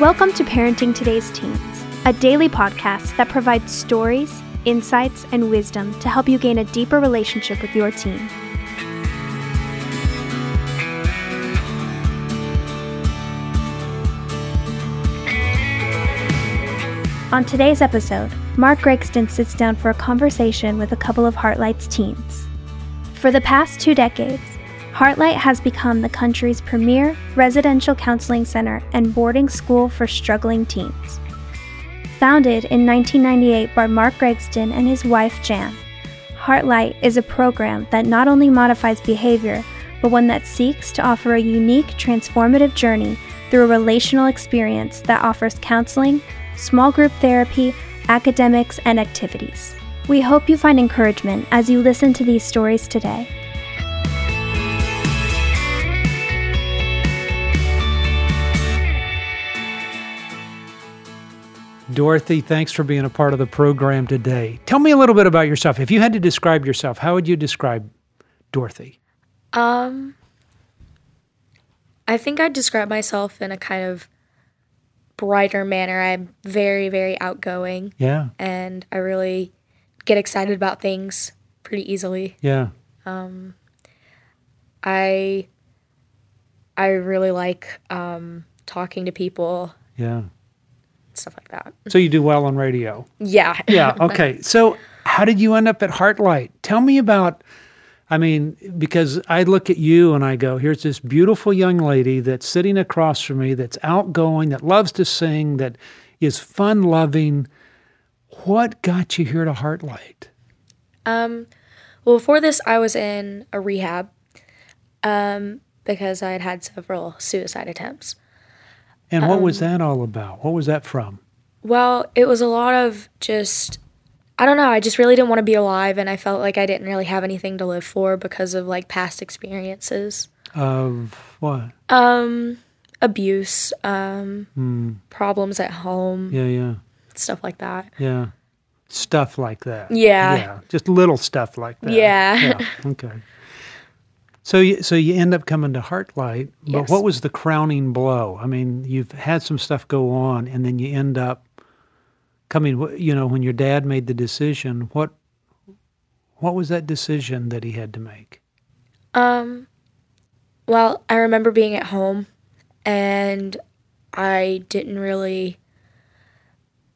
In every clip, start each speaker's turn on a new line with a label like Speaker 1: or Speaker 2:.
Speaker 1: Welcome to Parenting Today's Teens, a daily podcast that provides stories, insights, and wisdom to help you gain a deeper relationship with your teen. On today's episode, Mark Gregston sits down for a conversation with a couple of Heartlight's teens. For the past two decades, Heartlight has become the country's premier residential counseling center and boarding school for struggling teens. Founded in 1998 by Mark Gregston and his wife Jan, Heartlight is a program that not only modifies behavior, but one that seeks to offer a unique, transformative journey through a relational experience that offers counseling, small group therapy, academics, and activities. We hope you find encouragement as you listen to these stories today.
Speaker 2: Dorothy, thanks for being a part of the program today. Tell me a little bit about yourself. If you had to describe yourself, how would you describe Dorothy?
Speaker 3: Um, I think I'd describe myself in a kind of brighter manner. I'm very, very outgoing.
Speaker 2: Yeah.
Speaker 3: And I really get excited about things pretty easily.
Speaker 2: Yeah.
Speaker 3: Um, I I really like um, talking to people,
Speaker 2: Yeah.
Speaker 3: Stuff like that.
Speaker 2: So you do well on radio.
Speaker 3: Yeah.
Speaker 2: Yeah. Okay. So how did you end up at Heartlight? Tell me about. I mean, because I look at you and I go, here's this beautiful young lady that's sitting across from me, that's outgoing, that loves to sing, that is fun loving. What got you here to Heartlight?
Speaker 3: Um, well, before this, I was in a rehab um, because I had had several suicide attempts.
Speaker 2: And what was that all about? What was that from?
Speaker 3: Well, it was a lot of just I don't know, I just really didn't want to be alive and I felt like I didn't really have anything to live for because of like past experiences.
Speaker 2: Of what?
Speaker 3: Um abuse, um
Speaker 2: Hmm.
Speaker 3: problems at home,
Speaker 2: Yeah, yeah,
Speaker 3: stuff like that.
Speaker 2: yeah. Stuff like that.
Speaker 3: Yeah.
Speaker 2: Yeah. Just little stuff like that.
Speaker 3: Yeah.
Speaker 2: Yeah. Okay. So you, so you end up coming to Heartlight, but
Speaker 3: Yes.
Speaker 2: what was the crowning blow? I mean, you've had some stuff go on, and then you end up coming. You know, when your dad made the decision, what what was that decision that he had to make?
Speaker 3: Um well, I remember being at home and I didn't really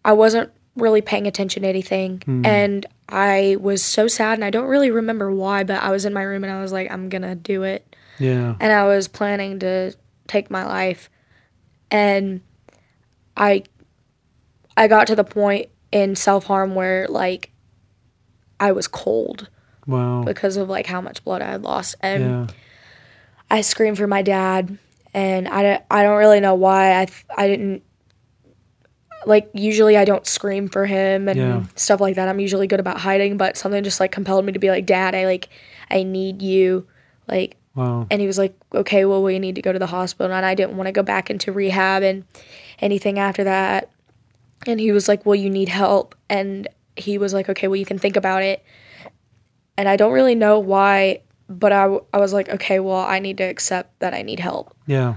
Speaker 3: I wasn't really paying attention to anything and I was so sad and I don't really remember why, but I was in my room and I was like I'm going to do it.
Speaker 2: Yeah.
Speaker 3: and I was planning to take my life and I I got to the point in self-harm where like I was cold
Speaker 2: Wow.
Speaker 3: because of like how much blood I had lost and
Speaker 2: Yeah.
Speaker 3: I screamed for my dad and I don't, I don't really know why I th- I didn't like usually I don't scream for him and
Speaker 2: Yeah.
Speaker 3: stuff like that. I'm usually good about hiding, but something just like compelled me to be like, "Dad, I like I need you." Like
Speaker 2: Wow.
Speaker 3: and he was like, "Okay, well, we need to go to the hospital." And I didn't want to go back into rehab and anything after that. And he was like, "Well, you need help." And he was like, "Okay, well, you can think about it." And I don't really know why, but I, w- I was like, "Okay, well, I need to accept that I need help."
Speaker 2: Yeah.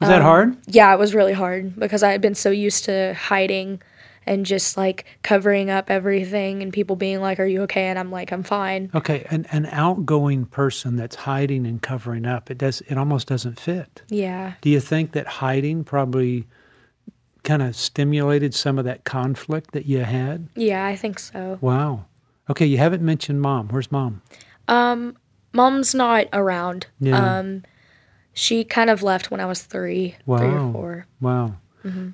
Speaker 2: Was
Speaker 3: Um,
Speaker 2: that hard?
Speaker 3: Yeah, it was really hard because I had been so used to hiding and just like covering up everything and people being like, "Are you okay?" and I'm like, "I'm fine."
Speaker 2: Okay, an, an outgoing person that's hiding and covering up, it does it almost doesn't fit.
Speaker 3: Yeah.
Speaker 2: Do you think that hiding probably kind of stimulated some of that conflict that you had?
Speaker 3: Yeah, I think so.
Speaker 2: Wow. Okay, you haven't mentioned mom. Where's mom?
Speaker 3: Um, mom's not around.
Speaker 2: Yeah.
Speaker 3: Um, she kind of left when I was three, three
Speaker 2: Wow.
Speaker 3: or four.
Speaker 2: Wow.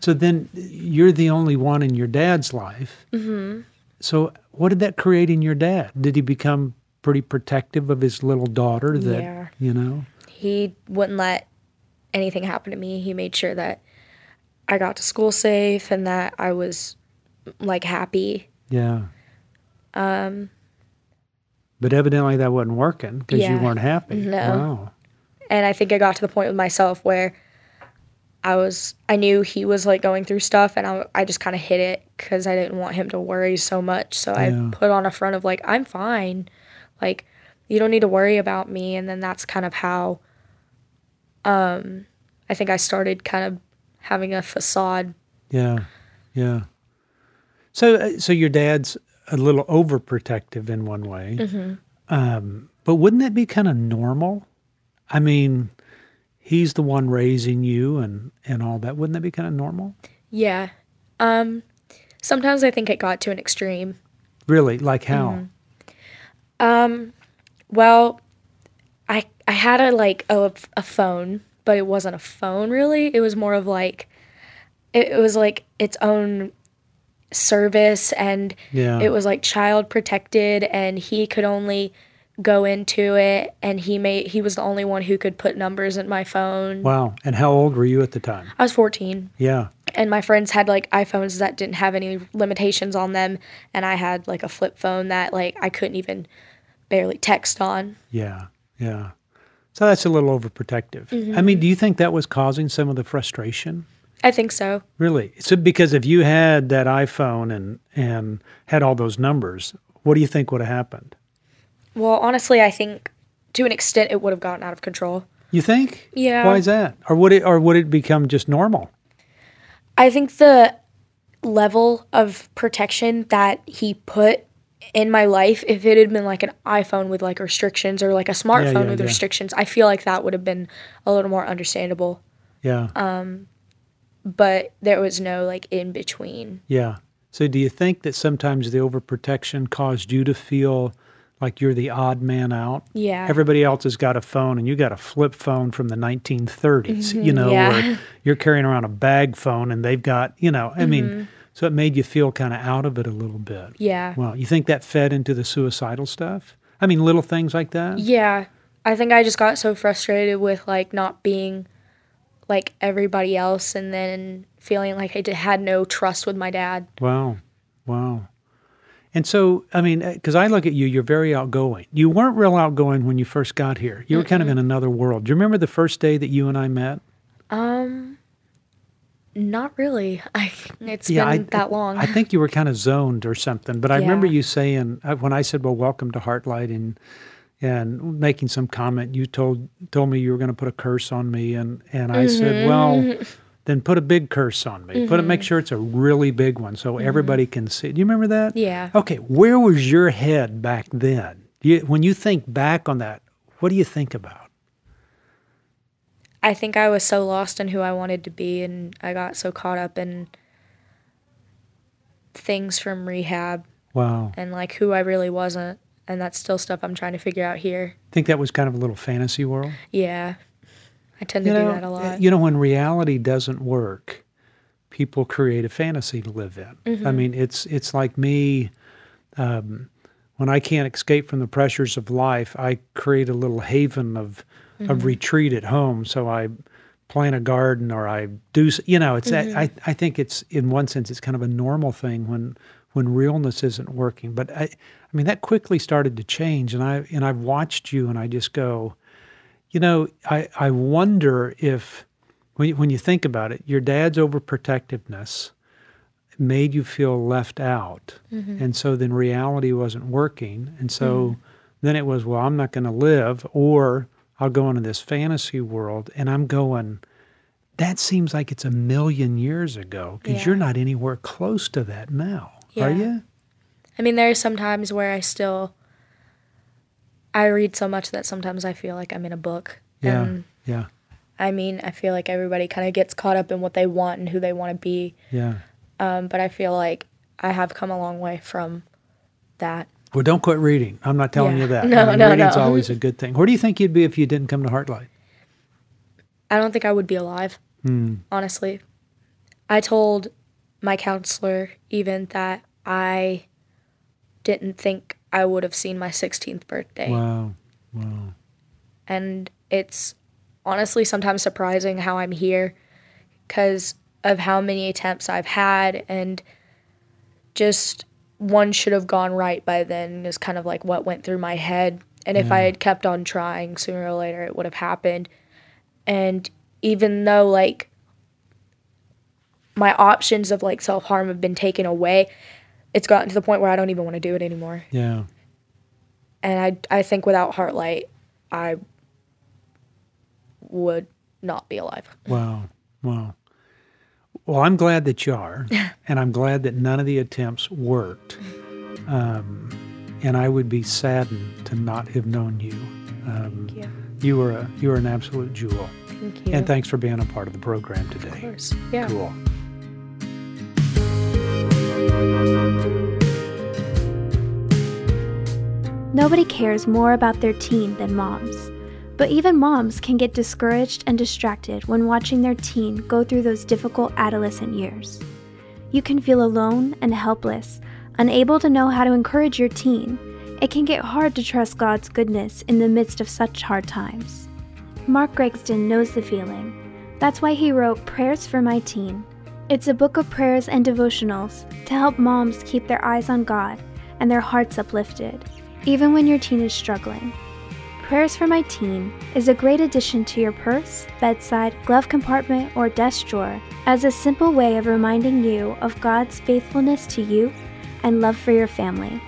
Speaker 2: So then you're the only one in your dad's life. Mm-hmm. So what did that create in your dad? Did he become pretty protective of his little daughter that,
Speaker 3: Yeah.
Speaker 2: you know?
Speaker 3: He wouldn't let anything happen to me. He made sure that I got to school safe and that I was like happy.
Speaker 2: Yeah. Um but evidently that wasn't working because you weren't happy.
Speaker 3: No.
Speaker 2: Wow.
Speaker 3: And I think I got to the point with myself where I was, I knew he was like going through stuff and I, I just kind of hid it because I didn't want him to worry so much. So
Speaker 2: Yeah.
Speaker 3: I put on a front of like, I'm fine. Like, you don't need to worry about me. And then that's kind of how um, I think I started kind of having a facade.
Speaker 2: Yeah, yeah. So, uh, so your dad's a little overprotective in one way,
Speaker 3: Mm-hmm.
Speaker 2: um, but wouldn't that be kind of normal? I mean, he's the one raising you and and all that. Wouldn't that be kind of normal?
Speaker 3: Yeah. Um, sometimes I think it got to an extreme.
Speaker 2: Really, like how?
Speaker 3: Um, well, I I had a like a, a phone, but it wasn't a phone really. It was more of like it, it was like its own service and
Speaker 2: Yeah.
Speaker 3: it was like child protected and he could only go into it and he made he was the only one who could put numbers in my phone.
Speaker 2: Wow. And how old were you at the time?
Speaker 3: I was 14
Speaker 2: Yeah.
Speaker 3: and my friends had like iPhones that didn't have any limitations on them and I had like a flip phone that like I couldn't even barely text on.
Speaker 2: Yeah. Yeah. So that's a little overprotective. I mean, mm-hmm. do you think that was causing some of the frustration?
Speaker 3: I think so.
Speaker 2: Really? So because if you had that iPhone and and had all those numbers, what do you think would have happened?
Speaker 3: Well, honestly, I think to an extent it would have gotten out of control.
Speaker 2: You think?
Speaker 3: Yeah.
Speaker 2: Why is that? Or would it or would it become just normal?
Speaker 3: I think the level of protection that he put in my life, if it had been like an iPhone with like restrictions or like a smartphone
Speaker 2: yeah,
Speaker 3: with
Speaker 2: yeah.
Speaker 3: restrictions, I feel like that would have been a little more understandable.
Speaker 2: Yeah.
Speaker 3: Um But there was no like in between.
Speaker 2: yeah. So do you think that sometimes the overprotection caused you to feel like you're the odd man out?
Speaker 3: Yeah.
Speaker 2: Everybody else has got a phone and you got a flip phone from the 1930s, you know,
Speaker 3: Mm-hmm. yeah.
Speaker 2: you're carrying around a bag phone and they've got, you know, I
Speaker 3: Mm-hmm.
Speaker 2: mean, so it made you feel kind of out of it a little bit.
Speaker 3: yeah.
Speaker 2: Well, you think that fed into the suicidal stuff? I mean, little things like that?
Speaker 3: Yeah. I think I just got so frustrated with like not being like everybody else and then feeling like I d- had no trust with my dad.
Speaker 2: Wow. Wow. And so, I mean, because I look at you, you're very outgoing. You weren't real outgoing when you first got here. You were kind of in another world. Do you remember the first day that you and I met?
Speaker 3: Um not really. I it's
Speaker 2: Yeah,
Speaker 3: been
Speaker 2: I-
Speaker 3: that long.
Speaker 2: I think you were kind of zoned or something. But I remember you saying uh, when I said, "Well, welcome to Heartlight," and and making some comment, you told told me you were going to put a curse on me, and and I said, "Well." Then put a big curse on me. Put it. Make mm-hmm. sure it's a really big one, so mm-hmm. everybody can see. Do you remember that?
Speaker 3: Yeah.
Speaker 2: Okay, where was your head back then? You, when you think back on that, what do you think about?
Speaker 3: I think I was so lost in who I wanted to be and I got so caught up in things from rehab
Speaker 2: Wow,
Speaker 3: and like who I really wasn't and that's still stuff I'm trying to figure out here.
Speaker 2: think that was kind of a little fantasy world.
Speaker 3: Yeah. I tend to
Speaker 2: You
Speaker 3: do
Speaker 2: know,
Speaker 3: that a lot.
Speaker 2: you know, when reality doesn't work, people create a fantasy to live in.
Speaker 3: Mm-hmm.
Speaker 2: I mean, it's it's like me. Um, when I can't escape from the pressures of life, I create a little haven of
Speaker 3: Mm-hmm.
Speaker 2: of retreat at home. So I plant a garden, or I do. You know, it's
Speaker 3: Mm-hmm.
Speaker 2: I I think it's in one sense it's kind of a normal thing when when realness isn't working. But I I mean that quickly started to change, and I and I've watched you, and I just go. You know, I, I wonder if, when you, when you think about it, your dad's overprotectiveness made you feel left out. Mm-hmm. And so then reality wasn't working. And so mm-hmm. then it was, well, I'm not going to live, or I'll go into this fantasy world. And I'm going, that seems like it's a million years ago because
Speaker 3: Yeah.
Speaker 2: you're not anywhere close to that now,
Speaker 3: Yeah.
Speaker 2: are you?
Speaker 3: I mean, there are some times where I still I read so much that sometimes I feel like I'm in a book.
Speaker 2: Yeah.
Speaker 3: And
Speaker 2: yeah.
Speaker 3: I mean, I feel like everybody kind of gets caught up in what they want and who they want to be.
Speaker 2: Yeah.
Speaker 3: Um, but I feel like I have come a long way from that.
Speaker 2: Well, don't quit reading. I'm not telling
Speaker 3: Yeah.
Speaker 2: you that.
Speaker 3: No,
Speaker 2: I mean,
Speaker 3: no,
Speaker 2: reading's
Speaker 3: no.
Speaker 2: always a good thing. Where do you think you'd be if you didn't come to Heartlight?
Speaker 3: I don't think I would be alive,
Speaker 2: Hmm.
Speaker 3: honestly. I told my counselor even that I didn't think I would have seen my 16th birthday.
Speaker 2: Wow. Wow.
Speaker 3: and it's honestly sometimes surprising how I'm here because of how many attempts I've had and just one should have gone right by then is kind of like what went through my head and if I had kept on trying sooner or later it would have happened and even though like my options of like self-harm have been taken away it's gotten to the point where I don't even want to do it anymore
Speaker 2: Yeah.
Speaker 3: and I I think without Heartlight, I would not be alive.
Speaker 2: Wow. Wow. Well, I'm glad that you are, and I'm glad that none of the attempts worked. Um, and I would be saddened to not have known you. Um,
Speaker 3: Thank you.
Speaker 2: you were a you were an absolute jewel,
Speaker 3: Thank you.
Speaker 2: and thanks for being a part of the program today.
Speaker 3: Of course. Yeah.
Speaker 2: Cool.
Speaker 1: Nobody cares more about their teen than moms. But even moms can get discouraged and distracted when watching their teen go through those difficult adolescent years. You can feel alone and helpless, unable to know how to encourage your teen. It can get hard to trust God's goodness in the midst of such hard times. Mark Gregston knows the feeling. That's why he wrote Prayers for My Teen. It's a book of prayers and devotionals to help moms keep their eyes on God and their hearts uplifted, even when your teen is struggling. Prayers for My Teen is a great addition to your purse, bedside, glove compartment, or desk drawer as a simple way of reminding you of God's faithfulness to you and love for your family.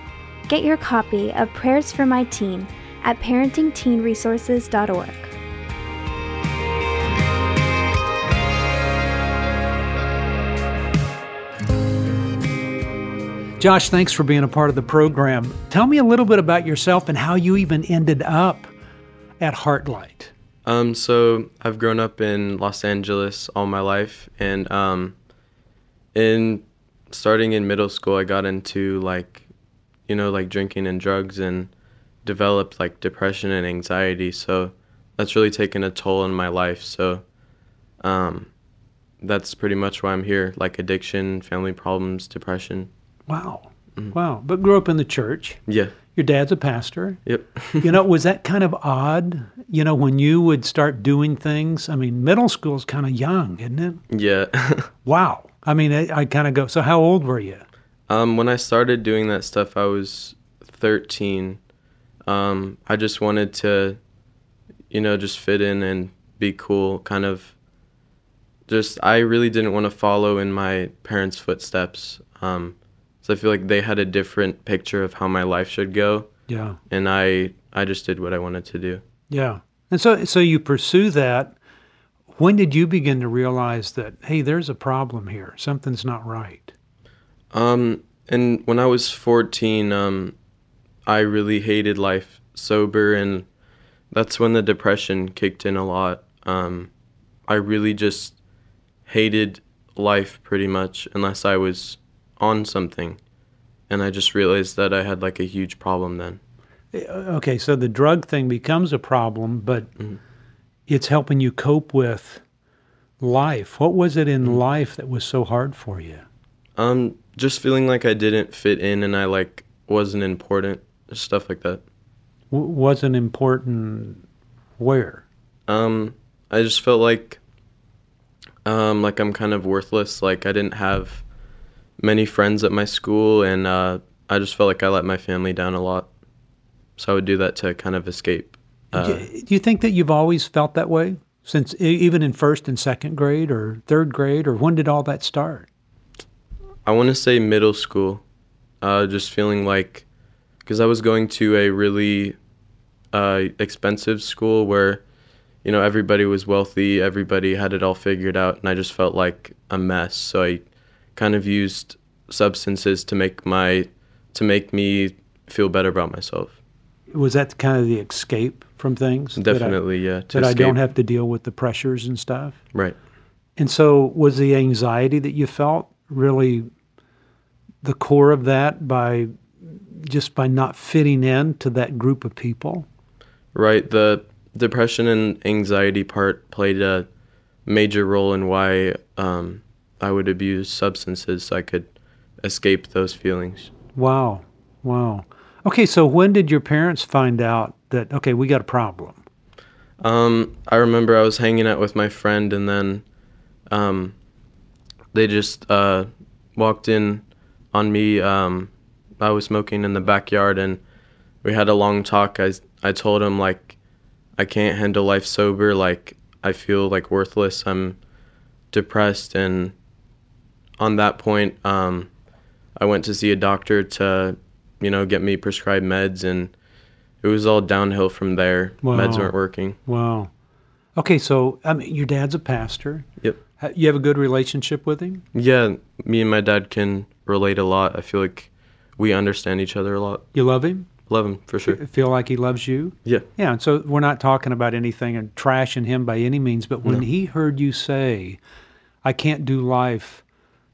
Speaker 1: Get your copy of Prayers for My Teen at parentingteenresources.org.
Speaker 2: Josh, thanks for being a part of the program. Tell me a little bit about yourself and how you even ended up at Heartlight.
Speaker 4: Um, so I've grown up in Los Angeles all my life, and um, in starting in middle school, I got into like, you know, like drinking and drugs, and developed like depression and anxiety. So that's really taken a toll on my life. So, um, that's pretty much why I'm here. Like addiction, family problems, depression.
Speaker 2: Wow. Wow. But grew up in the church.
Speaker 4: Yeah.
Speaker 2: Your dad's a pastor.
Speaker 4: Yep.
Speaker 2: you know, was that kind of odd? You know, when you would start doing things? I mean, middle school's kind of young, isn't it?
Speaker 4: yeah.
Speaker 2: Wow. I mean, I, I kind of go, so how old were you?
Speaker 4: Um, when I started doing that stuff, I was 13. Um, I just wanted to, you know, just fit in and be cool. Kind of, just I really didn't want to follow in my parents' footsteps. Um, so I feel like they had a different picture of how my life should go,
Speaker 2: Yeah.
Speaker 4: and I I just did what I wanted to do.
Speaker 2: Yeah. And so, so you pursue that. When did you begin to realize that, hey, there's a problem here? Something's not right.
Speaker 4: Um, and when I was 14, um, I really hated life sober, and that's when the depression kicked in a lot. Um, I really just hated life pretty much, unless I was on something. And I just realized that I had like a huge problem then.
Speaker 2: Okay, so the drug thing becomes a problem, but it's helping you cope with life. What was it in life that was so hard for you?
Speaker 4: Um, just feeling like I didn't fit in and I like wasn't important, stuff like that.
Speaker 2: W- wasn't important where?
Speaker 4: Um, I just felt like, um, like I'm kind of worthless. Like I didn't have many friends at my school, and uh, I just felt like I let my family down a lot. So I would do that to kind of escape. Uh,
Speaker 2: do, do you think that you've always felt that way since even in first and second grade or third grade, or when did all that start?
Speaker 4: I want to say middle school. Uh, just feeling like, because I was going to a really uh, expensive school where, you know, everybody was wealthy, everybody had it all figured out, and I just felt like a mess. So I kind of used substances to make my, to make me feel better about myself.
Speaker 2: Was that kind of the escape from things? that I-
Speaker 4: Definitely, yeah. to
Speaker 2: that I don't have to deal with the pressures and stuff.
Speaker 4: Right.
Speaker 2: And so, was the anxiety that you felt really the core of that by just by not fitting in to that group of people?
Speaker 4: Right. The depression and anxiety part played a major role in why um, I would abuse substances so I could escape those feelings.
Speaker 2: Wow, wow. Okay, so when did your parents find out that okay, we got a problem?
Speaker 4: Um, I remember I was hanging out with my friend, and then um, they just uh, walked in on me. Um, I was smoking in the backyard, and we had a long talk. I I told him like I can't handle life sober. Like I feel like worthless. I'm depressed, and on that point, um, I went to see a doctor to, you know, get me prescribed meds, and it was all downhill from there. Meds weren't working.
Speaker 2: Wow. Okay, so I mean, your dad's a pastor.
Speaker 4: Yep.
Speaker 2: You have a good relationship with him?
Speaker 4: Yeah, me and my dad can relate a lot. I feel like we understand each other a lot.
Speaker 2: You love him?
Speaker 4: Love him for sure.
Speaker 2: Feel like he loves you?
Speaker 4: Yeah.
Speaker 2: Yeah, and so we're not talking about anything and trashing him by any means, but when
Speaker 4: No.
Speaker 2: he heard you say, I can't do life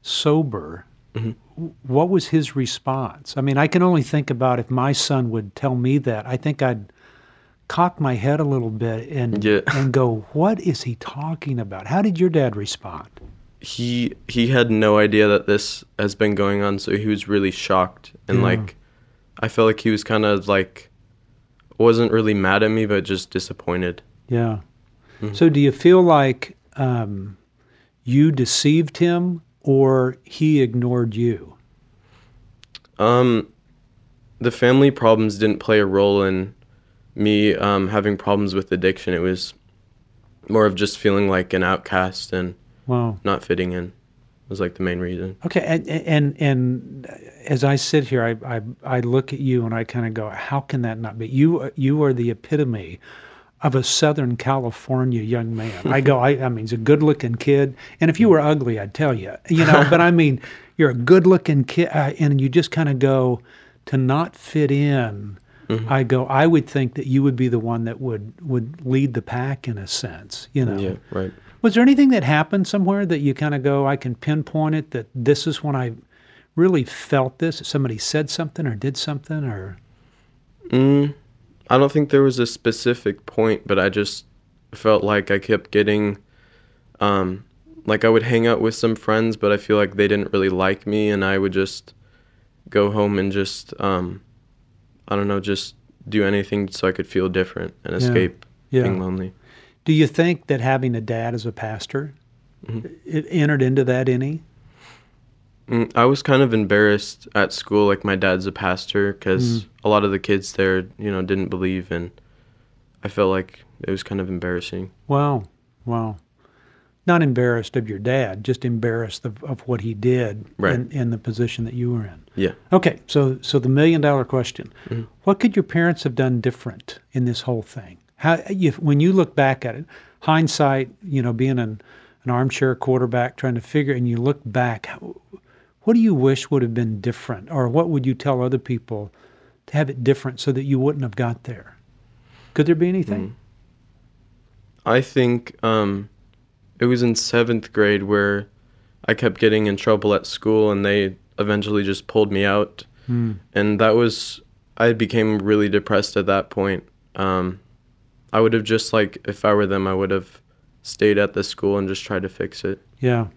Speaker 2: sober,
Speaker 4: Mhm.
Speaker 2: what was his response? I mean, I can only think about if my son would tell me that, I think I'd cock my head a little bit and
Speaker 4: Yeah.
Speaker 2: and go, "What is he talking about?" How did your dad respond?
Speaker 4: He he had no idea that this has been going on, so he was really shocked and
Speaker 2: Yeah.
Speaker 4: like I felt like he was kind of like wasn't really mad at me, but just disappointed.
Speaker 2: Yeah.
Speaker 4: Mhm.
Speaker 2: So do you feel like um, you deceived him or he ignored you?
Speaker 4: Um, the family problems didn't play a role in me um, having problems with addiction. It was more of just feeling like an outcast and
Speaker 2: Wow.
Speaker 4: not fitting in. Was like the main reason.
Speaker 2: Okay, and and and as I sit here, I I, I look at you and I kind of go, how can that not be you? You are the epitome of a Southern California young man. I go, I, I mean, he's a good-looking kid, and if you were ugly, I'd tell you, you know. but I mean, you're a good-looking kid, uh, and you just kind of go to not fit in.
Speaker 4: Mhm.
Speaker 2: I go, I would think that you would be the one that would would lead the pack in a sense, you know.
Speaker 4: Yeah, right.
Speaker 2: Was there anything that happened somewhere that you kind of go, I can pinpoint it that this is when I really felt this? Somebody said something or did something or
Speaker 4: Mm, I don't think there was a specific point, but I just felt like I kept getting, um, like I would hang out with some friends, but I feel like they didn't really like me, and I would just go home and just, um, I don't know, just do anything so I could feel different and
Speaker 2: Yeah.
Speaker 4: escape being lonely.
Speaker 2: Do you think that having a dad as a pastor
Speaker 4: Mhm.
Speaker 2: it entered into that any?
Speaker 4: Mm, I was kind of embarrassed at school, like my dad's a pastor, because
Speaker 2: Mm.
Speaker 4: a lot of the kids there, you know, didn't believe, and I felt like it was kind of embarrassing.
Speaker 2: Wow. Wow. Not embarrassed of your dad, just embarrassed of, of what he did
Speaker 4: Right.
Speaker 2: in, in the position that you were in.
Speaker 4: Yeah.
Speaker 2: Okay, so so the million dollar question:
Speaker 4: Mhm.
Speaker 2: What could your parents have done different in this whole thing? How, if, when you look back at it, hindsight, you know, being an an armchair quarterback, trying to figure, and you look back, how- what do you wish would have been different, or what would you tell other people to have it different so that you wouldn't have got there? Could there be anything?
Speaker 4: Mm. I think um, it was in seventh grade where I kept getting in trouble at school, and they eventually just pulled me out.
Speaker 2: Hmm.
Speaker 4: And that was, I became really depressed at that point. Um, I would have just like, if I were them, I would have stayed at the school and just tried to fix it,
Speaker 2: Yeah,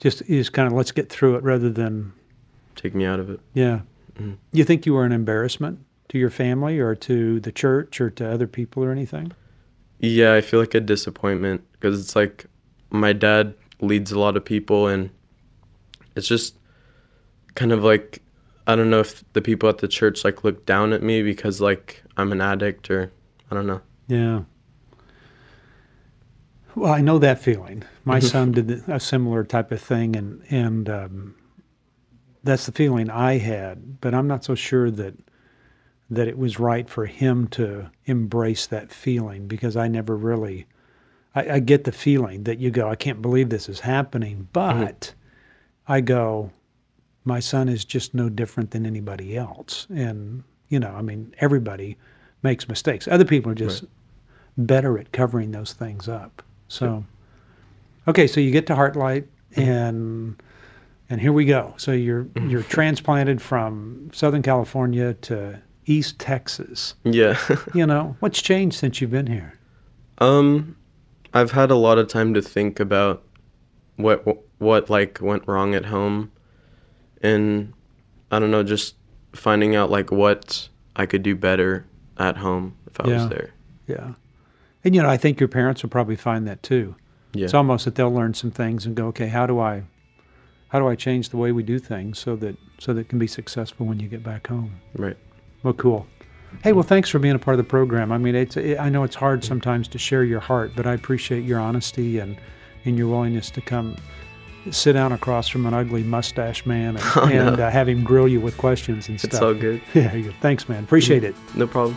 Speaker 2: just is kind of let's get through it rather than
Speaker 4: take me out of it.
Speaker 2: yeah.
Speaker 4: Mhm.
Speaker 2: You think you were an embarrassment to your family or to the church or to other people or anything?
Speaker 4: Yeah, I feel like a disappointment because it's like my dad leads a lot of people, and it's just kind of like I don't know if the people at the church like look down at me because like I'm an addict or I don't know.
Speaker 2: Yeah. Well, I know that feeling. My son did a similar type of thing, and and um, that's the feeling I had. But I'm not so sure that that it was right for him to embrace that feeling because I never really. I, I get the feeling that you go, I can't believe this is happening, but I go, my son is just no different than anybody else, and you know, I mean, everybody makes mistakes. Other people are just better at covering those things up. So, okay, so you get to Heartlight, and and here we go. So you're you're transplanted from Southern California to East Texas.
Speaker 4: Yeah.
Speaker 2: You know what's changed since you've been here?
Speaker 4: um, I've had a lot of time to think about what what like went wrong at home, and I don't know, just finding out like what I could do better at home if I
Speaker 2: Yeah.
Speaker 4: was there.
Speaker 2: Yeah, and you know I think your parents will probably find that too.
Speaker 4: Yeah.
Speaker 2: It's almost that they'll learn some things and go, okay, how do I, how do I change the way we do things so that so that it can be successful when you get back home.
Speaker 4: right.
Speaker 2: Well, cool. Hey, well, thanks for being a part of the program. I mean, it's it, I know it's hard sometimes to share your heart, but I appreciate your honesty and and your willingness to come sit down across from an ugly mustache man and,
Speaker 4: Oh, no.
Speaker 2: uh, have him grill you with questions and stuff.
Speaker 4: It's all good.
Speaker 2: Yeah, thanks, man. Appreciate it.
Speaker 4: No problem.